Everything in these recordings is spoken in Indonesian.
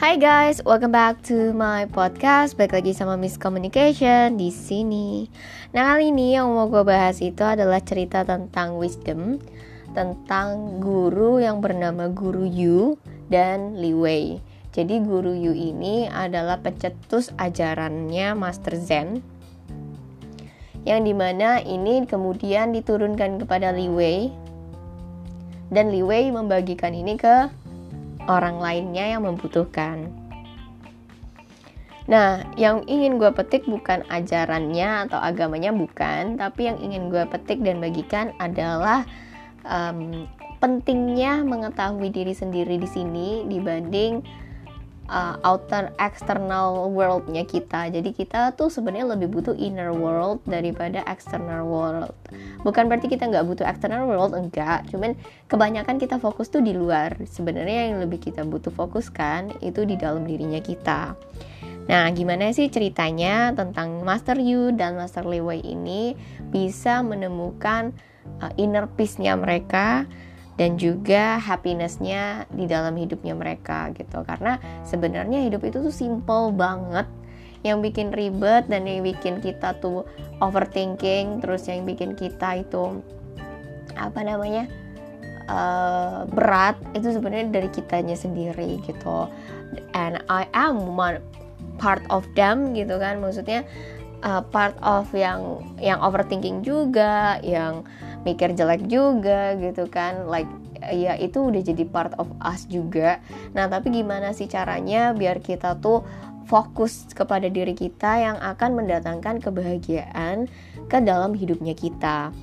Hai guys, welcome back to my podcast. Balik lagi sama Miss Communication di sini. Nah kali ini yang mau gue bahas itu adalah cerita tentang wisdom, tentang guru yang bernama Guru Yu dan Li Wei. Jadi Guru Yu ini adalah pencetus ajarannya Master Zen, yang di mana ini kemudian diturunkan kepada Li Wei, dan Li Wei membagikan ini ke orang lainnya yang membutuhkan. Nah, yang ingin gue petik bukan ajarannya atau agamanya bukan, tapi yang ingin gue petik dan bagikan adalah um, pentingnya mengetahui diri sendiri di sini dibanding uh, outer external worldnya kita. Jadi kita tuh sebenarnya lebih butuh inner world daripada external world. Bukan berarti kita nggak butuh external world, enggak. Cuman kebanyakan kita fokus tuh di luar. Sebenarnya yang lebih kita butuh fokuskan itu di dalam dirinya kita. Nah, gimana sih ceritanya tentang Master Yu dan Master Li Wei ini bisa menemukan uh, inner peace-nya mereka? Dan juga happinessnya di dalam hidupnya mereka gitu. Karena sebenarnya hidup itu tuh simple banget. Yang bikin ribet dan yang bikin kita tuh overthinking terus yang bikin kita itu apa namanya uh, berat itu sebenarnya dari kitanya sendiri gitu. And I am one part of them gitu kan. Maksudnya uh, part of yang yang overthinking juga yang mikir jelek juga gitu kan. Like ya itu udah jadi part of us juga. Nah tapi gimana sih caranya biar kita tuh fokus kepada diri kita yang akan mendatangkan kebahagiaan ke dalam hidupnya kita?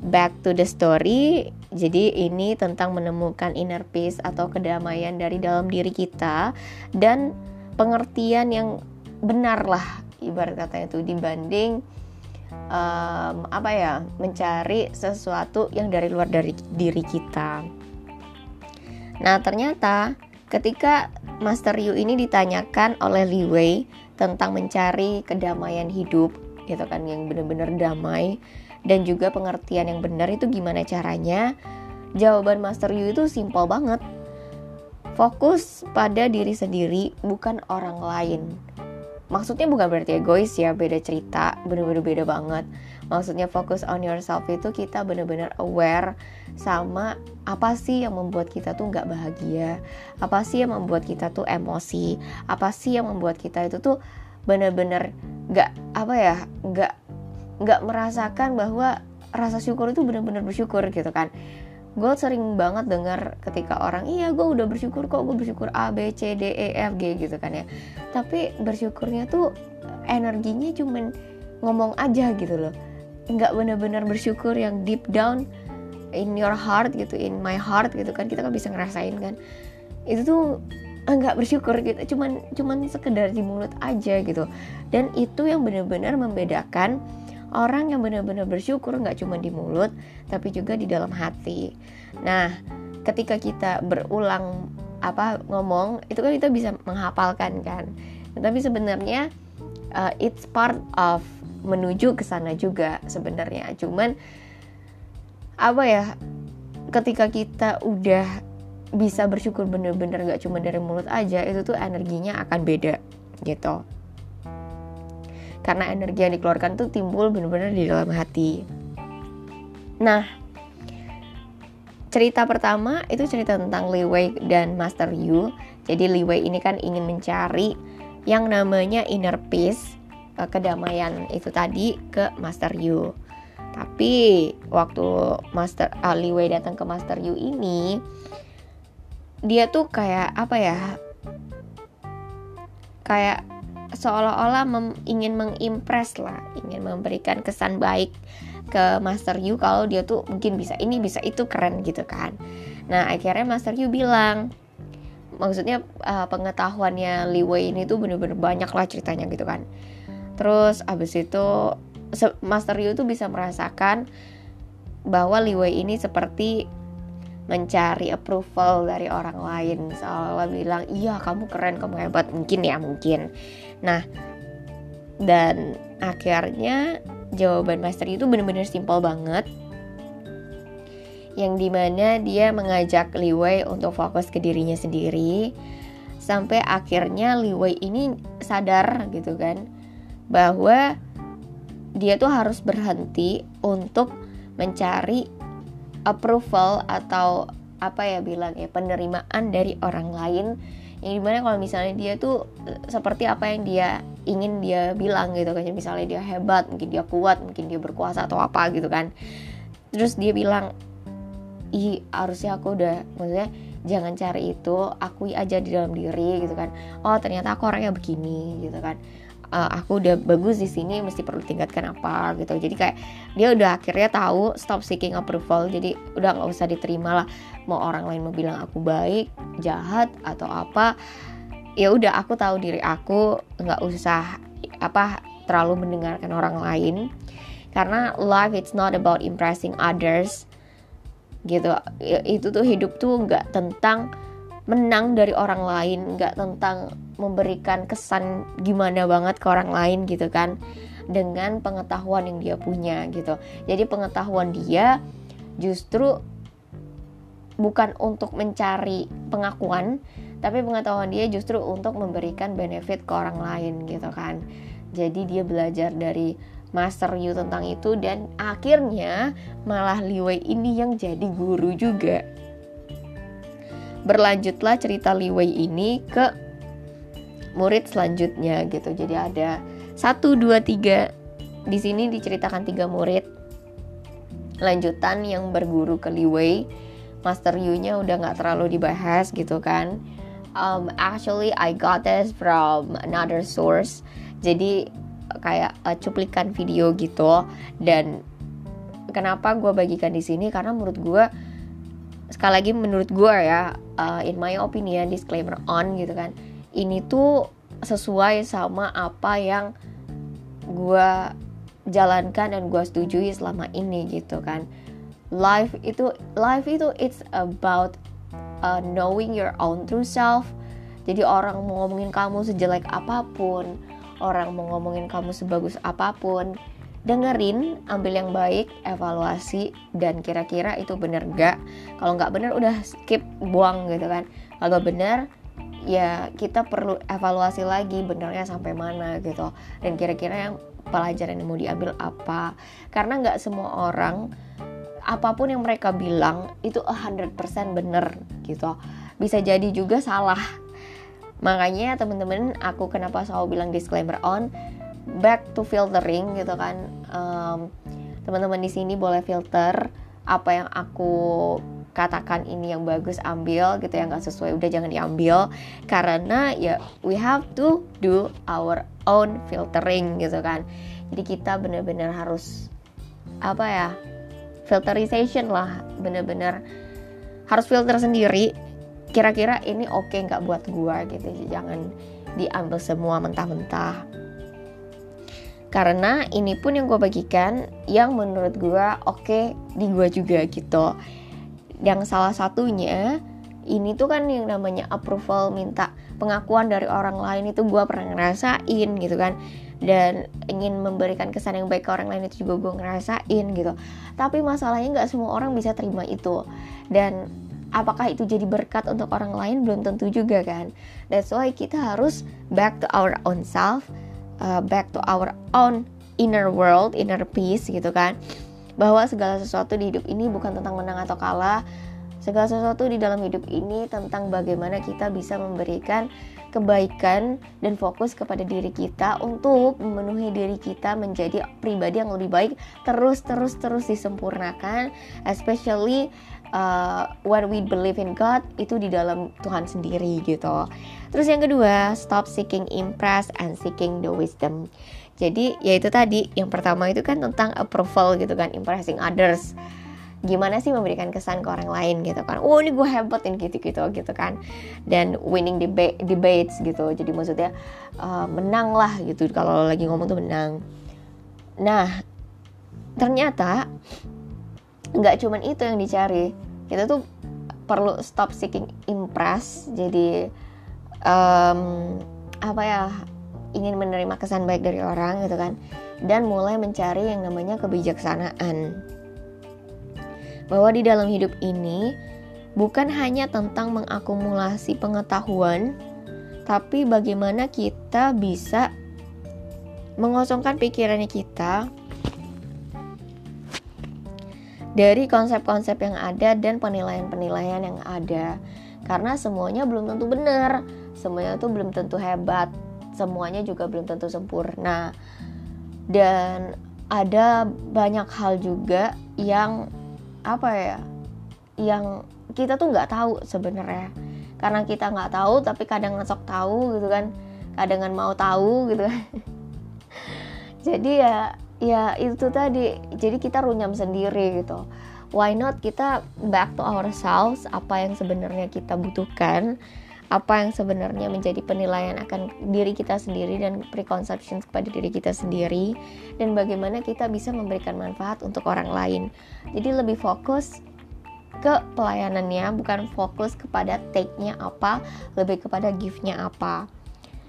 Back to the story. Jadi ini tentang menemukan inner peace atau kedamaian dari dalam diri kita dan pengertian yang benar lah ibarat katanya itu dibanding um, apa ya mencari sesuatu yang dari luar dari diri kita. Nah ternyata ketika Master Yu ini ditanyakan oleh Li Wei tentang mencari kedamaian hidup gitu kan yang benar-benar damai dan juga pengertian yang benar itu gimana caranya? Jawaban Master Yu itu simpel banget. Fokus pada diri sendiri bukan orang lain maksudnya bukan berarti egois ya beda cerita bener-bener beda banget. Maksudnya fokus on yourself itu kita bener-bener aware sama apa sih yang membuat kita tuh nggak bahagia apa sih yang membuat kita tuh emosi apa sih yang membuat kita itu tuh bener-bener nggak apa ya nggak nggak merasakan bahwa rasa syukur itu bener-bener bersyukur gitu kan gue sering banget dengar ketika orang iya gue udah bersyukur kok gue bersyukur A B C D E F G gitu kan ya. Tapi bersyukurnya tuh energinya cuman ngomong aja gitu loh. Nggak bener-bener bersyukur yang deep down in your heart gitu in my heart gitu kan. Kita kan bisa ngerasain kan. Itu tuh nggak bersyukur gitu cuman cuman sekedar di mulut aja gitu. Dan itu yang bener-bener membedakan orang yang benar-benar bersyukur nggak cuma di mulut tapi juga di dalam hati. Nah ketika kita berulang apa ngomong itu kan kita bisa menghafalkan kan. Tapi sebenarnya uh, it's part of menuju ke sana juga sebenarnya. Cuman apa ya ketika kita udah bisa bersyukur bener-bener gak cuma dari mulut aja itu tuh energinya akan beda gitu karena energi yang dikeluarkan tuh timbul benar-benar di dalam hati. Nah, cerita pertama itu cerita tentang Li Wei dan Master Yu. Jadi Li Wei ini kan ingin mencari yang namanya inner peace, eh, kedamaian itu tadi ke Master Yu. Tapi waktu Master uh, Li Wei datang ke Master Yu ini, dia tuh kayak apa ya? Kayak seolah-olah mem ingin mengimpress lah, ingin memberikan kesan baik ke Master Yu kalau dia tuh mungkin bisa ini bisa itu keren gitu kan. Nah akhirnya Master Yu bilang, maksudnya uh, pengetahuannya Li Wei ini tuh bener-bener banyak lah ceritanya gitu kan. Terus abis itu Master Yu tuh bisa merasakan bahwa Li Wei ini seperti mencari approval dari orang lain seolah bilang iya kamu keren kamu hebat mungkin ya mungkin nah dan akhirnya jawaban master itu benar-benar simpel banget. Yang di mana dia mengajak Li Wei untuk fokus ke dirinya sendiri sampai akhirnya Li Wei ini sadar gitu kan bahwa dia tuh harus berhenti untuk mencari approval atau apa ya bilang ya penerimaan dari orang lain yang di mana kalau misalnya dia tuh eh, seperti apa yang dia ingin dia bilang gitu kan. Misalnya dia hebat mungkin dia kuat mungkin dia berkuasa atau apa gitu kan. Terus dia bilang ih harusnya aku udah maksudnya jangan cari itu akui aja di dalam diri gitu kan. Oh ternyata aku orangnya begini gitu kan uh, aku udah bagus di sini mesti perlu tingkatkan apa gitu. Jadi kayak dia udah akhirnya tahu stop seeking approval jadi udah nggak usah diterima lah. Mau orang lain mau bilang aku baik jahat atau apa ya udah aku tahu diri aku nggak usah apa terlalu mendengarkan orang lain. Karena life it's not about impressing others gitu. Itu tuh hidup tuh nggak tentang menang dari orang lain nggak tentang memberikan kesan gimana banget ke orang lain gitu kan dengan pengetahuan yang dia punya gitu jadi pengetahuan dia justru bukan untuk mencari pengakuan tapi pengetahuan dia justru untuk memberikan benefit ke orang lain gitu kan jadi dia belajar dari Master Yu tentang itu dan akhirnya malah Li Wei ini yang jadi guru juga. Berlanjutlah cerita Li Wei ini ke murid selanjutnya gitu. Jadi ada satu dua tiga di sini diceritakan tiga murid lanjutan yang berguru ke Li Wei. Master Yu-nya udah nggak terlalu dibahas gitu kan. Um, actually I got this from another source. Jadi kayak uh, cuplikan video gitu dan kenapa gue bagikan di sini karena menurut gue sekali lagi menurut gue ya uh, in my opinion disclaimer on gitu kan. Ini tuh sesuai sama apa yang gue jalankan dan gue setujui selama ini gitu kan. Life itu life itu it's about uh, knowing your own true self. Jadi orang mau ngomongin kamu sejelek apa pun orang mau ngomongin kamu sebagus apa pun dengerin ambil yang baik evaluasi dan kira-kira itu bener gak kalau nggak bener udah skip buang gitu kan. Kalau bener ya kita perlu evaluasi lagi benernya sampai mana gitu. Dan kira-kira yang pelajaran yang mau diambil apa. Karena nggak semua orang apa pun yang mereka bilang itu 100% bener gitu. Bisa jadi juga salah. Makanya temen-temen aku kenapa selalu bilang disclaimer on back to filtering gitu kan. Um, teman-teman di sini boleh filter apa yang aku katakan ini yang bagus ambil gitu yang nggak sesuai udah jangan diambil. Karena ya we have to do our own filtering gitu kan. Jadi kita bener-bener harus apa ya filterization lah bener-bener harus filter sendiri. Kira-kira ini oke okay nggak buat gua gitu jangan diambil semua mentah-mentah karena ini pun yang gue bagikan yang menurut gue oke okay di gue juga gitu. Yang salah satunya ini tuh kan yang namanya approval minta pengakuan dari orang lain itu gue pernah ngerasain gitu kan. Dan ingin memberikan kesan yang baik ke orang lain itu juga gue ngerasain gitu. Tapi masalahnya nggak semua orang bisa terima itu. Dan apakah itu jadi berkat untuk orang lain? Belum tentu juga kan. That's why kita harus back to our own self uh, back to our own inner world inner peace gitu kan. Bahwa segala sesuatu di hidup ini bukan tentang menang atau kalah. Segala sesuatu di dalam hidup ini tentang bagaimana kita bisa memberikan kebaikan dan fokus kepada diri kita untuk memenuhi diri kita menjadi pribadi yang lebih baik terus terus terus disempurnakan especially uh, when we believe in God itu di dalam Tuhan sendiri gitu. Terus yang kedua, stop seeking impress and seeking the wisdom. Jadi yaitu tadi yang pertama itu kan tentang approval gitu kan, impressing others. Gimana sih memberikan kesan ke orang lain gitu kan. Oh ini gue hebat ini gitu-gitu gitu kan. Dan winning deba debates gitu. Jadi maksudnya uh, menang lah gitu kalau lagi ngomong tuh menang. Nah ternyata nggak cuman itu yang dicari. Kita tuh perlu stop seeking impress. Jadi um, apa ya ingin menerima kesan baik dari orang gitu kan. Dan mulai mencari yang namanya kebijaksanaan. Bahwa di dalam hidup ini bukan hanya tentang mengakumulasi pengetahuan tapi bagaimana kita bisa mengosongkan pikirannya kita dari konsep-konsep yang ada dan penilaian-penilaian yang ada. Karena semuanya belum tentu benar semuanya itu belum tentu hebat semuanya juga belum tentu sempurna. Dan ada banyak hal juga yang apa ya yang kita tuh nggak tahu sebenarnya. Karena kita nggak tahu tapi kadang ngesok tahu gitu kan. Kadang mau tahu gitu kan. Jadi ya ya itu tadi. Jadi kita runyam sendiri gitu. Why not kita back to ourselves apa yang sebenarnya kita butuhkan apa yang sebenarnya menjadi penilaian akan diri kita sendiri dan preconceptions kepada diri kita sendiri dan bagaimana kita bisa memberikan manfaat untuk orang lain. Jadi lebih fokus ke pelayanannya bukan fokus kepada take-nya apa lebih kepada give-nya apa.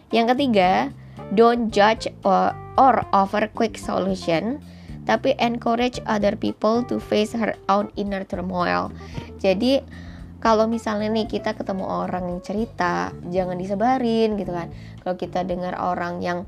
Yang ketiga don't judge or, or offer quick solution tapi encourage other people to face her own inner turmoil. Jadi kalau misalnya nih kita ketemu orang yang cerita jangan disebarin gitu kan. Kalau kita dengar orang yang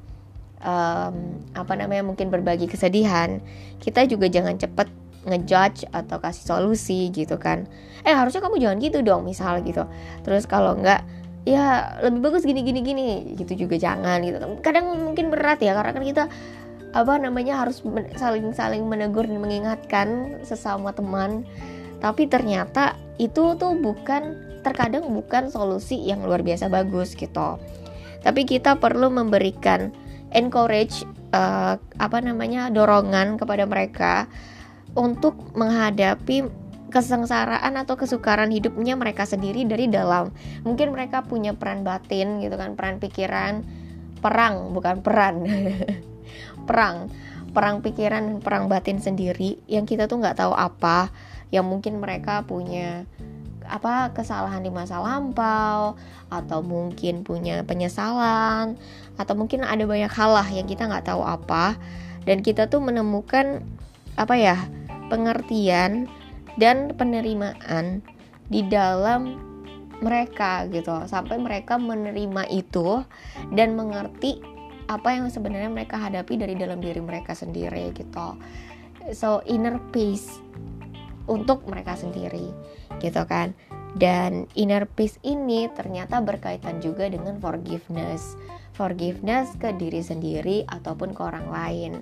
um, apa namanya mungkin berbagi kesedihan kita juga jangan cepet ngejudge atau kasih solusi gitu kan. Eh harusnya kamu jangan gitu dong misal gitu. Terus kalau enggak ya lebih bagus gini gini gini. Gitu juga jangan gitu. Kadang mungkin berat ya karena kan kita apa namanya harus saling saling menegur dan mengingatkan sesama teman. Tapi ternyata itu tuh bukan terkadang bukan solusi yang luar biasa bagus gitu. Tapi kita perlu memberikan encourage uh, apa namanya dorongan kepada mereka untuk menghadapi kesengsaraan atau kesukaran hidupnya mereka sendiri dari dalam. Mungkin mereka punya peran batin gitu kan, peran pikiran, perang bukan peran. perang, perang pikiran dan perang batin sendiri yang kita tuh nggak tahu apa, yang mungkin mereka punya apa kesalahan di masa lampau atau mungkin punya penyesalan atau mungkin ada banyak hal lah yang kita nggak tahu apa dan kita tuh menemukan apa ya pengertian dan penerimaan di dalam mereka gitu. Sampai mereka menerima itu dan mengerti apa yang sebenarnya mereka hadapi dari dalam diri mereka sendiri gitu. So inner peace untuk mereka sendiri gitu kan. Dan inner peace ini ternyata berkaitan juga dengan forgiveness. Forgiveness ke diri sendiri ataupun ke orang lain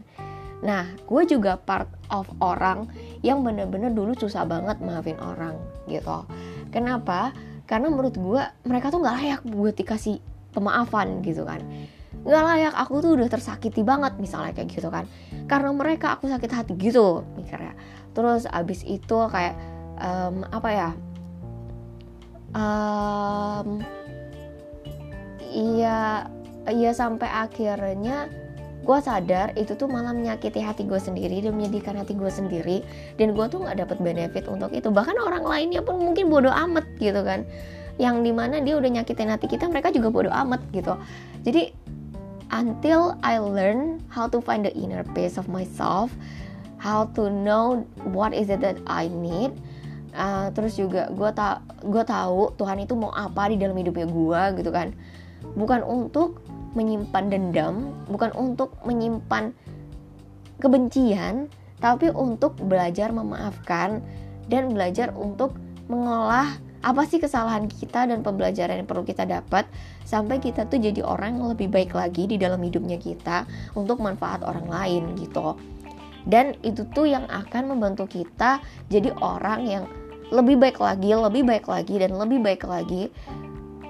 Nah, gue juga part of orang yang bener-bener dulu susah banget maafin orang gitu. Kenapa? Karena menurut gue mereka tuh gak layak buat dikasih pemaafan gitu kan. Gak layak, aku tuh udah tersakiti banget misalnya kayak gitu kan. Karena mereka aku sakit hati gitu mikirnya. Terus abis itu kayak um, apa ya? Um, iya, iya sampai akhirnya gue sadar itu tuh malah menyakiti hati gue sendiri dan menyedihkan hati gue sendiri. Dan gue tuh nggak dapet benefit untuk itu. Bahkan orang lainnya pun mungkin bodoh amat gitu kan. Yang di mana dia udah nyakitin hati kita mereka juga bodoh amat gitu. Jadi until I learn how to find the inner peace of myself how to know what is it that I need uh, terus juga gue tak gue tahu Tuhan itu mau apa di dalam hidupnya gue gitu kan. Bukan untuk menyimpan dendam, bukan untuk menyimpan kebencian, tapi untuk belajar memaafkan dan belajar untuk mengolah apa sih kesalahan kita dan pembelajaran yang perlu kita dapat sampai kita tuh jadi orang yang lebih baik lagi di dalam hidupnya kita untuk manfaat orang lain gitu. Dan itu tuh yang akan membantu kita jadi orang yang lebih baik lagi, lebih baik lagi dan lebih baik lagi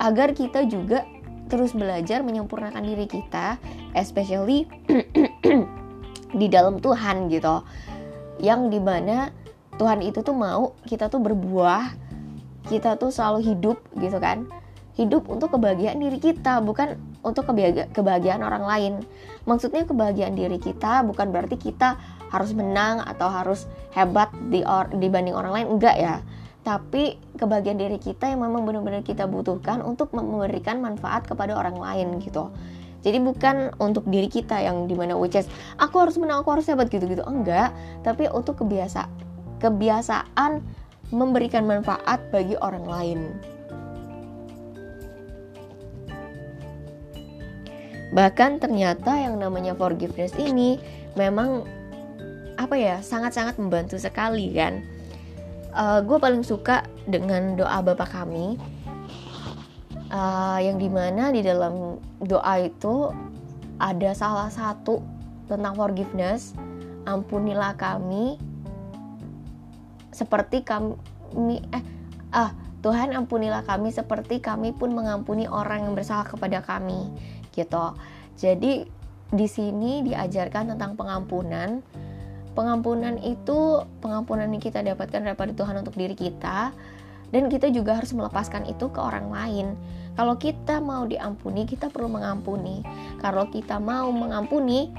agar kita juga terus belajar menyempurnakan diri kita, especially di dalam Tuhan gitu. Yang di mana Tuhan itu tuh mau kita tuh berbuah, kita tuh selalu hidup gitu kan. Hidup untuk kebahagiaan diri kita, bukan untuk kebahagiaan orang lain. Maksudnya kebahagiaan diri kita bukan berarti kita harus menang atau harus hebat di or dibanding orang lain, enggak ya tapi kebahagiaan diri kita yang memang benar-benar kita butuhkan untuk memberikan manfaat kepada orang lain gitu. Jadi bukan untuk diri kita yang di mana which is aku harus menang aku harus hebat gitu-gitu. Enggak. Tapi untuk kebiasa kebiasaan memberikan manfaat bagi orang lain. Bahkan ternyata yang namanya forgiveness ini memang apa ya sangat-sangat membantu sekali kan uh, gue paling suka dengan doa bapak kami. Uh, yang di mana di dalam doa itu ada salah satu tentang forgiveness. Ampunilah kami seperti kami eh ah Tuhan ampunilah kami seperti kami pun mengampuni orang yang bersalah kepada kami gitu. Jadi di sini diajarkan tentang pengampunan pengampunan itu pengampunan yang kita dapatkan daripada Tuhan untuk diri kita dan kita juga harus melepaskan itu ke orang lain. Kalau kita mau diampuni, kita perlu mengampuni. Kalau kita mau mengampuni,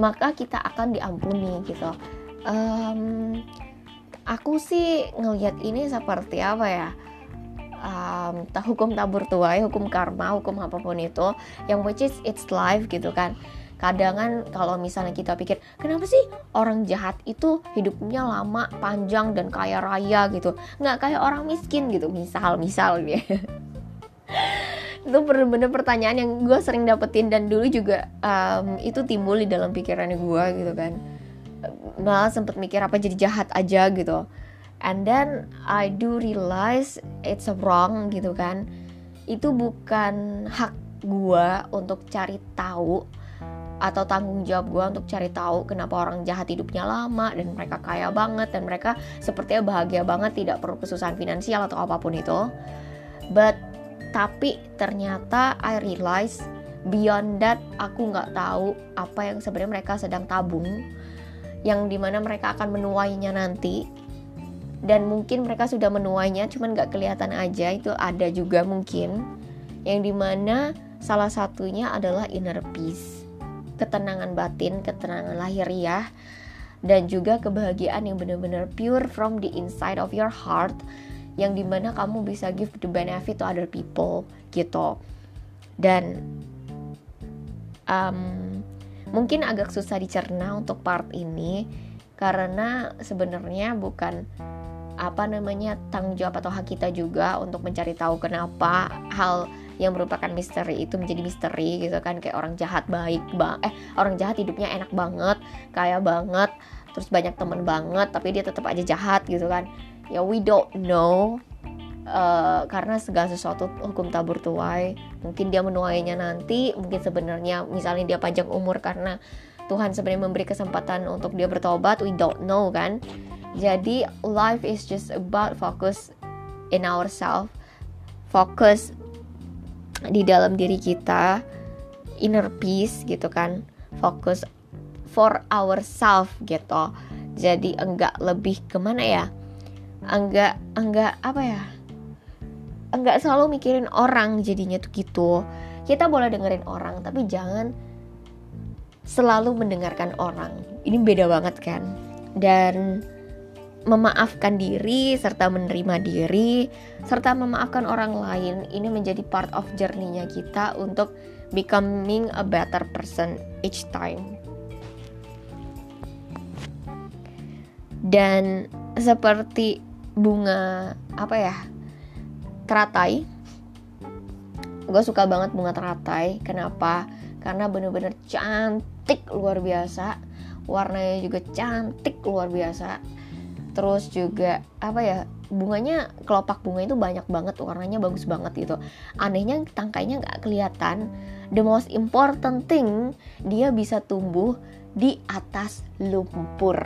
maka kita akan diampuni gitu. Um, aku sih ngelihat ini seperti apa ya? Um, hukum tabur tuai, hukum karma, hukum apa pun itu, yang which is it's life gitu kan kadang kan kalau misalnya kita pikir kenapa sih orang jahat itu hidupnya lama panjang dan kaya raya? gitu. Nggak kayak orang miskin gitu. Misal misal gitu itu bener-bener pertanyaan yang gue sering dapetin dan dulu juga um, itu timbul di dalam pikirannya gue gitu kan. Malah sempet mikir apa jadi jahat aja gitu. And then I do realize it's wrong gitu kan. Itu bukan hak gue untuk cari tahu atau tanggung jawab gue untuk cari tahu kenapa orang jahat hidupnya lama dan mereka kaya banget dan mereka sepertinya bahagia banget tidak perlu kesusahan finansial atau apa pun itu. But tapi ternyata I realize beyond that aku nggak tahu apa yang sebenarnya mereka sedang tabung yang di mana mereka akan menuainya nanti. Dan mungkin mereka sudah menuainya cuman nggak kelihatan aja itu ada juga mungkin. Yang di mana salah satunya adalah inner peace ketenangan batin, ketenangan lahiriah, dan juga kebahagiaan yang benar-benar pure from the inside of your heart, yang di mana kamu bisa give the benefit to other people gitu. Dan um, mungkin agak susah dicerna untuk part ini karena sebenarnya bukan apa namanya tanggung jawab atau hak kita juga untuk mencari tahu kenapa hal yang merupakan misteri itu menjadi misteri gitu kan. Kayak orang jahat baik bang eh orang jahat hidupnya enak banget kaya banget terus banyak temen banget tapi dia tetap aja jahat gitu kan. Ya we don't know Uh, karena segala sesuatu hukum tabur tuai. Mungkin dia menuainya nanti mungkin sebenarnya misalnya dia panjang umur karena Tuhan sebenarnya memberi kesempatan untuk dia bertobat we don't know kan. Jadi life is just about focus in ourselves fokus di dalam diri kita inner peace gitu kan fokus for ourselves gitu. Jadi enggak lebih ke mana ya? Enggak enggak apa ya? Enggak selalu mikirin orang jadinya tuh gitu. Kita boleh dengerin orang tapi jangan selalu mendengarkan orang. Ini beda banget kan? Dan memaafkan diri serta menerima diri serta memaafkan orang lain ini menjadi part of journey-nya kita untuk becoming a better person each time. Dan seperti bunga apa ya? Teratai. Gue suka banget bunga teratai. Kenapa? Karena bener-bener cantik luar biasa. Warnanya juga cantik luar biasa terus juga apa ya bunganya kelopak bunga itu banyak banget warnanya bagus banget gitu. Anehnya tangkainya nggak kelihatan. The most important thing dia bisa tumbuh di atas lumpur.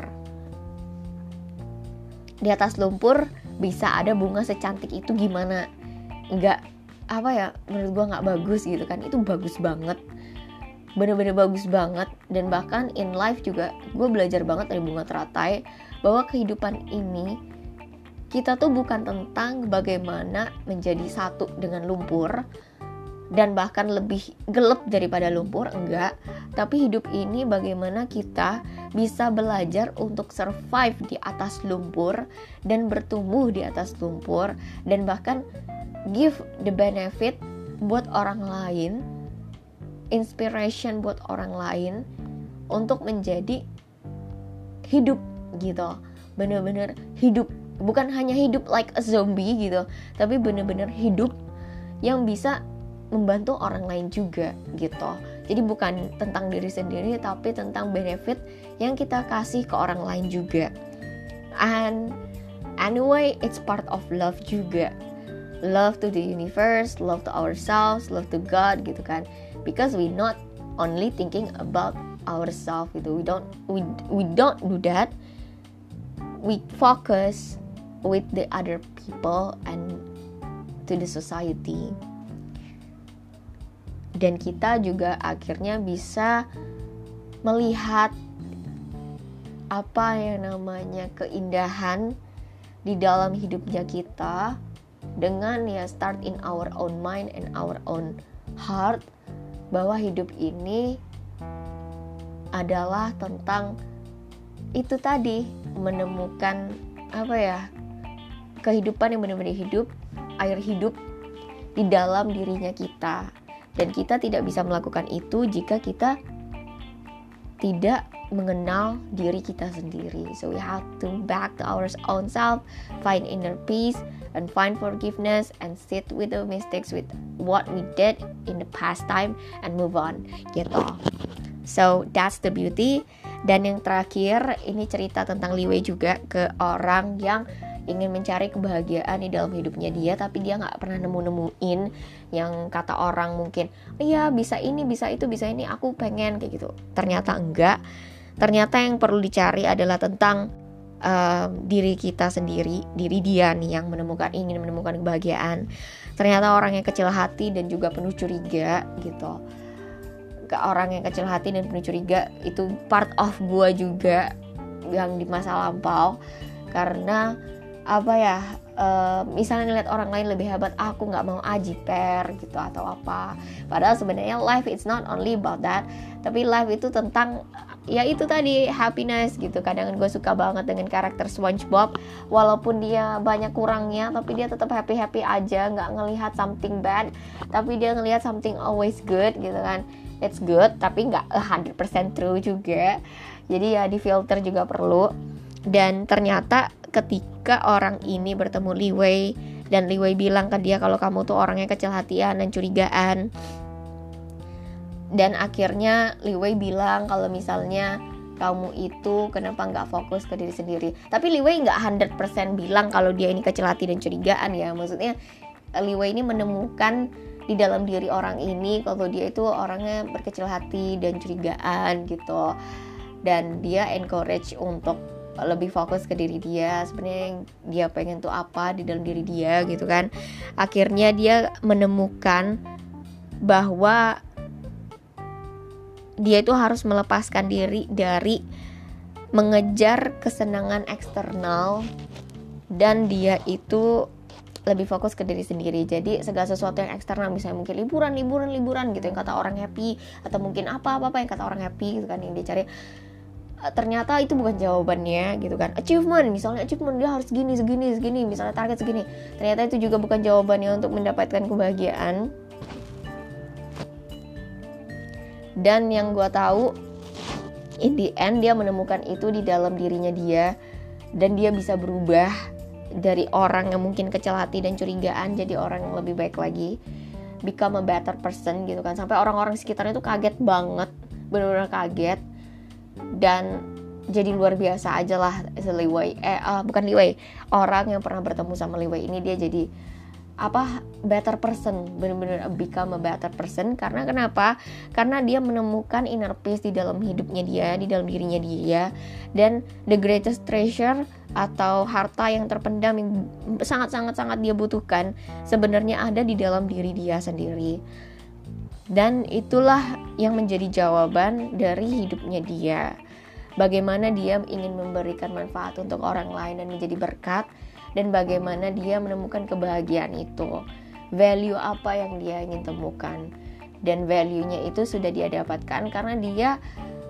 Di atas lumpur bisa ada bunga secantik itu gimana? Nggak apa ya menurut gua nggak bagus gitu kan. Itu bagus banget. Bener-bener bagus banget. Dan bahkan in life juga gue belajar banget dari bunga teratai bahwa kehidupan ini kita tuh bukan tentang bagaimana menjadi satu dengan lumpur dan bahkan lebih gelap daripada lumpur enggak. Tapi hidup ini bagaimana kita bisa belajar untuk survive di atas lumpur dan bertumbuh di atas lumpur dan bahkan give the benefit buat orang lain inspiration buat orang lain untuk menjadi hidup gitu. Bener-bener hidup bukan hanya hidup like a zombie gitu tapi bener-bener hidup yang bisa membantu orang lain juga gitu. Jadi bukan tentang diri sendiri tapi tentang benefit yang kita kasih ke orang lain juga. And anyway it's part of love juga. Love to the universe love to ourselves love to God gitu kan. Because we not only thinking about ourselves gitu. We don't we we don't do that we focus with the other people and to the society. Dan kita juga akhirnya bisa melihat apa yang namanya keindahan di dalam hidupnya kita dengan ya start in our own mind and our own heart bahwa hidup ini adalah tentang itu tadi menemukan apa ya kehidupan yang benar-benar hidup air hidup di dalam dirinya kita dan kita tidak bisa melakukan itu jika kita tidak mengenal diri kita sendiri. So we have to back to our own self, find inner peace, and find forgiveness, and sit with the mistakes with what we did in the past time, and move on. Gitu. So that's the beauty. Dan yang terakhir, ini cerita tentang Liwei juga ke orang yang ingin mencari kebahagiaan di dalam hidupnya dia tapi dia nggak pernah nemu-nemuin yang kata orang mungkin iya bisa ini bisa itu bisa ini aku pengen kayak gitu. Ternyata enggak. Ternyata yang perlu dicari adalah tentang uh, diri kita sendiri diri dia nih yang menemukan ingin menemukan kebahagiaan. Ternyata orang yang kecil hati dan juga penuh curiga gitu ke orang yang kecil hati dan penuh curiga itu part of gua juga yang di masa lampau. Karena apa ya uh, misalnya ngeliat orang lain lebih hebat aku nggak mau aji per gitu atau apa. Padahal sebenarnya life it's not only about that tapi life itu tentang ya itu tadi happiness gitu. Kadang gue suka banget dengan karakter SpongeBob walaupun dia banyak kurangnya tapi dia tetap happy happy aja nggak ngelihat something bad tapi dia ngelihat something always good gitu kan it's good tapi nggak 100% true juga. Jadi ya di filter juga perlu. Dan ternyata ketika orang ini bertemu Li Wei dan Li Wei bilang ke dia kalau kamu tuh orangnya kecil hatian dan curigaan. Dan akhirnya Li Wei bilang kalau misalnya kamu itu kenapa nggak fokus ke diri sendiri. Tapi Li Wei nggak 100% bilang kalau dia ini kecil hati dan curigaan ya. Maksudnya Li Wei ini menemukan di dalam diri orang ini kalau dia itu orangnya berkecil hati dan curigaan gitu. Dan dia encourage untuk lebih fokus ke diri dia sebenarnya dia pengen tuh apa di dalam diri dia gitu kan. Akhirnya dia menemukan bahwa dia itu harus melepaskan diri dari mengejar kesenangan eksternal dan dia itu lebih fokus ke diri sendiri. Jadi segala sesuatu yang eksternal misalnya mungkin liburan liburan liburan gitu yang kata orang happy atau mungkin apa apa apa yang kata orang happy gitu kan yang dia cari. Eh, ternyata itu bukan jawabannya gitu kan. Achievement misalnya achievement dia harus gini segini segini misalnya target segini. Ternyata itu juga bukan jawabannya untuk mendapatkan kebahagiaan. Dan yang gue tahu in the end dia menemukan itu di dalam dirinya dia dan dia bisa berubah dari orang yang mungkin kecil hati dan curigaan jadi orang yang lebih baik lagi become a better person gitu kan. Sampai orang-orang sekitarnya itu kaget banget benar-benar kaget dan jadi luar biasa aja lah Liwei eh uh, bukan Liwei orang yang pernah bertemu sama Liwei ini dia jadi apa better person benar-benar become a better person. Karena kenapa? Karena dia menemukan inner peace di dalam hidupnya dia di dalam dirinya dia dan the greatest treasure atau harta yang terpendam yang sangat sangat sangat dia butuhkan sebenarnya ada di dalam diri dia sendiri dan itulah yang menjadi jawaban dari hidupnya dia. Bagaimana dia ingin memberikan manfaat untuk orang lain dan menjadi berkat dan bagaimana dia menemukan kebahagiaan itu. Value apa yang dia ingin temukan dan value-nya itu sudah dia dapatkan karena dia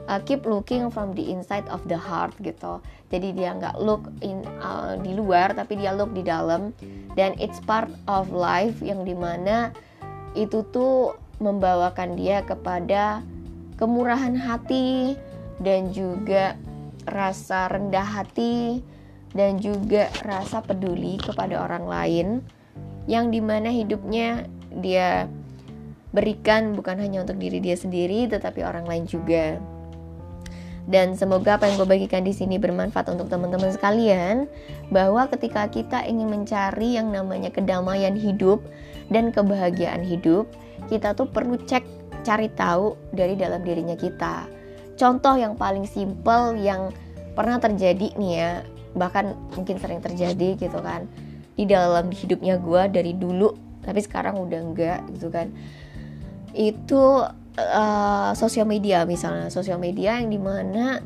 uh, keep looking from the inside of the heart gitu. Jadi dia nggak look in uh, di luar tapi dia look di dalam. Dan it's part of life yang di mana itu tuh membawakan dia kepada kemurahan hati dan juga rasa rendah hati dan juga rasa peduli kepada orang lain. Yang di mana hidupnya dia berikan bukan hanya untuk diri dia sendiri tetapi orang lain juga dan semoga apa yang gue bagikan di sini bermanfaat untuk teman-teman sekalian bahwa ketika kita ingin mencari yang namanya kedamaian hidup dan kebahagiaan hidup kita tuh perlu cek cari tahu dari dalam dirinya kita. Contoh yang paling simple yang pernah terjadi nih ya bahkan mungkin sering terjadi gitu kan di dalam hidupnya gue dari dulu tapi sekarang udah enggak gitu kan. Itu uh, sosial media misalnya. Sosial media yang di mana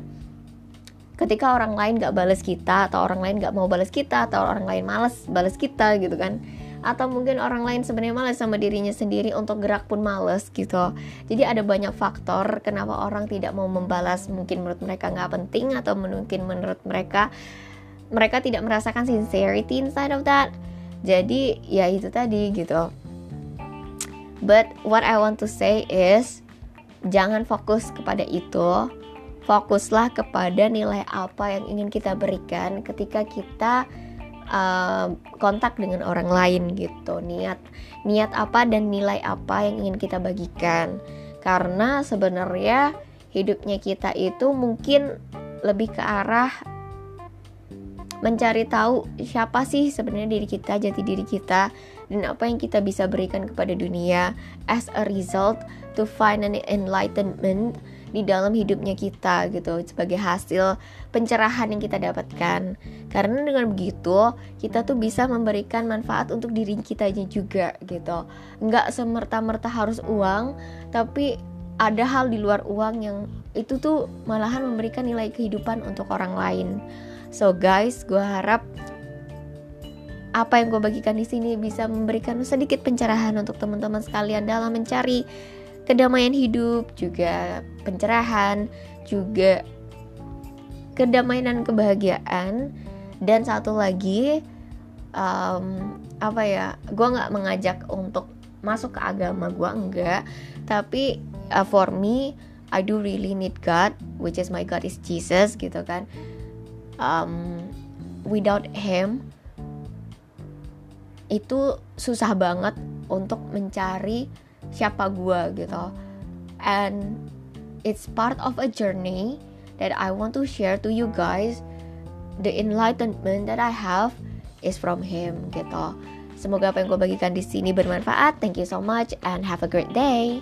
ketika orang lain gak balas kita atau orang lain gak mau balas kita atau orang lain males balas kita gitu kan. Atau mungkin orang lain sebenarnya males sama dirinya sendiri untuk gerak pun males gitu. Jadi ada banyak faktor kenapa orang tidak mau membalas mungkin menurut mereka nggak penting atau mungkin menurut mereka mereka tidak merasakan sincerity inside of that. Jadi ya itu tadi gitu. But what I want to say is jangan fokus kepada itu. Fokuslah kepada nilai apa yang ingin kita berikan ketika kita uh, kontak dengan orang lain gitu. Niat niat apa dan nilai apa yang ingin kita bagikan. Karena sebenarnya hidupnya kita itu mungkin lebih ke arah mencari tahu siapa sih sebenarnya diri kita, jati diri kita, dan apa yang kita bisa berikan kepada dunia as a result to find an enlightenment di dalam hidupnya kita gitu sebagai hasil pencerahan yang kita dapatkan. Karena dengan begitu kita tuh bisa memberikan manfaat untuk diri kita juga gitu. Nggak semerta-merta harus uang tapi ada hal di luar uang yang itu tuh malahan memberikan nilai kehidupan untuk orang lain. So guys gue harap apa yang gue bagikan di sini bisa memberikan sedikit pencerahan untuk teman-teman sekalian dalam mencari kedamaian hidup, juga pencerahan, juga kedamaian dan kebahagiaan. Dan satu lagi, um, apa ya? Gue nggak mengajak untuk masuk ke agama gue enggak, tapi uh, for me, I do really need God, which is my God is Jesus gitu kan. Um, without Him, itu susah banget untuk mencari siapa gue gitu. And it's part of a journey that I want to share to you guys. The enlightenment that I have is from him gitu. Semoga apa yang gue bagikan di sini bermanfaat. Thank you so much and have a great day